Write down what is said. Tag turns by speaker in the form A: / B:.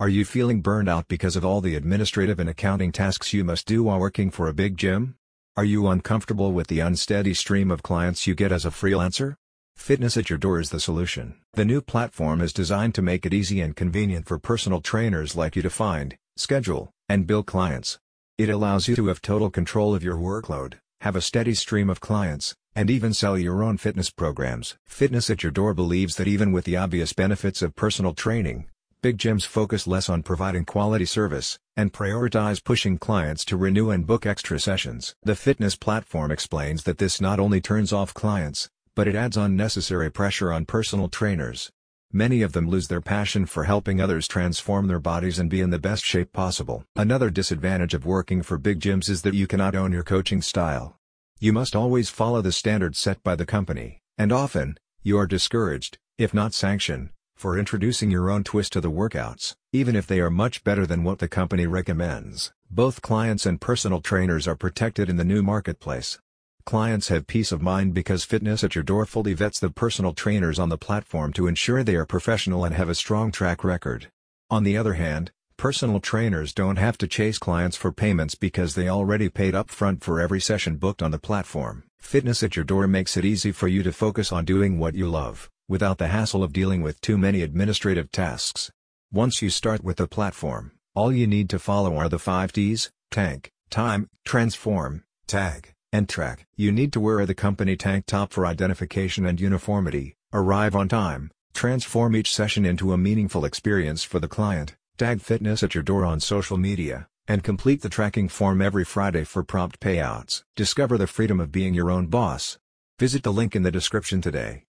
A: Are you feeling burned out because of all the administrative and accounting tasks you must do while working for a big gym? Are you uncomfortable with the unsteady stream of clients you get as a freelancer? Fitness at Your Door is the solution. The new platform is designed to make it easy and convenient for personal trainers like you to find, schedule, and bill clients. It allows you to have total control of your workload, have a steady stream of clients, and even sell your own fitness programs. Fitness at Your Door believes that even with the obvious benefits of personal training, Big gyms focus less on providing quality service, and prioritize pushing clients to renew and book extra sessions. The fitness platform explains that this not only turns off clients, but it adds unnecessary pressure on personal trainers. Many of them lose their passion for helping others transform their bodies and be in the best shape possible. Another disadvantage of working for big gyms is that you cannot own your coaching style. You must always follow the standards set by the company, and often, you are discouraged, if not sanctioned, for introducing your own twist to the workouts, even if they are much better than what the company recommends. Both clients and personal trainers are protected in the new marketplace. Clients have peace of mind because Fitness at Your Door fully vets the personal trainers on the platform to ensure they are professional and have a strong track record. On the other hand, personal trainers don't have to chase clients for payments because they already paid upfront for every session booked on the platform. Fitness at Your Door makes it easy for you to focus on doing what you love without the hassle of dealing with too many administrative tasks. Once you start with the platform, all you need to follow are the 5 T's, tank, time, transform, tag, and track. You need to wear the company tank top for identification and uniformity, arrive on time, transform each session into a meaningful experience for the client, tag fitness at your door on social media, and complete the tracking form every Friday for prompt payouts. Discover the freedom of being your own boss. Visit the link in the description today.